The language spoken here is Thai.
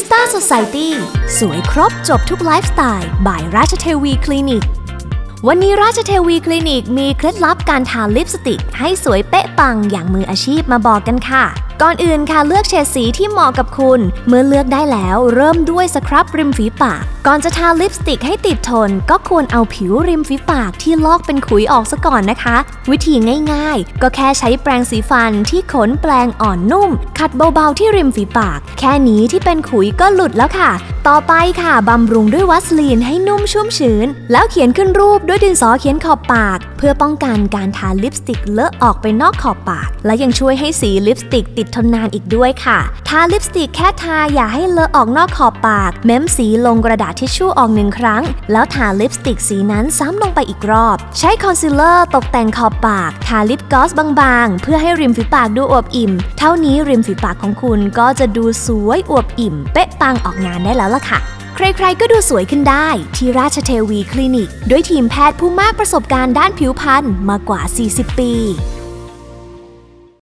Barista Society สวยครบจบทุกไลฟ์สไตล์ by ราชเทวีคลินิก วันนี้ราชเทวีคลินิกมีเคล็ดลับการทาลิปสติก ให้สวยเป๊ะปังอย่างมืออาชีพมาบอกกันค่ะ ก่อนอื่นค่ะเลือกเฉดสีที่เหมาะกับคุณ เมื่อเลือกได้แล้วเริ่มด้วยสครับริมฝีปาก ก่อนจะทาลิปสติกให้ติดทน ก็ควรเอาผิวริมฝีปากที่ลอกเป็นขุยออกซะก่อนนะคะ วิธีง่ายๆ ก็แค่ใช้แปรงสีฟันที่ขนแปรงอ่อนนุ่ม ขัดเบาๆที่ริมฝีปาก แค่นี้ที่เป็นขุยก็หลุดแล้วค่ะ ต่อไปค่ะบำรุงด้วยวาสลีนให้นุ่มชุ่มชื้น แล้วเขียนขึ้นรูปด้วยดินสอเขียนขอบปาก เพื่อป้องกันการทาลิปสติกเลอะออกไปนอกขอบปาก และยังช่วยให้สีลิปสติกติดทนนานอีกด้วยค่ะ ทาลิปสติกแค่ทาอย่าให้เลอะออกนอกขอบปาก เม้มสีลงกระดาษทิชชู่ออกหนึ่งครั้ง แล้วทาลิปสติกสีนั้นซ้ำลงไปอีกรอบ ใช้คอนซีลเลอร์ตกแต่งขอบปาก ทา lip glossบางๆ เพื่อให้ริมฝีปากดูอวบอิ่ม เท่านี้ริมฝีปากของคุณก็จะดูสวยอวบอิ่ม เป๊ะปังออกงานได้แล้วล่ะค่ะใครๆ ก็ดูสวยขึ้นได้ที่ราชเทวีคลินิก ด้วยทีมแพทย์ผู้มากประสบการณ์ด้านผิวพรรณมากว่า 40 ปี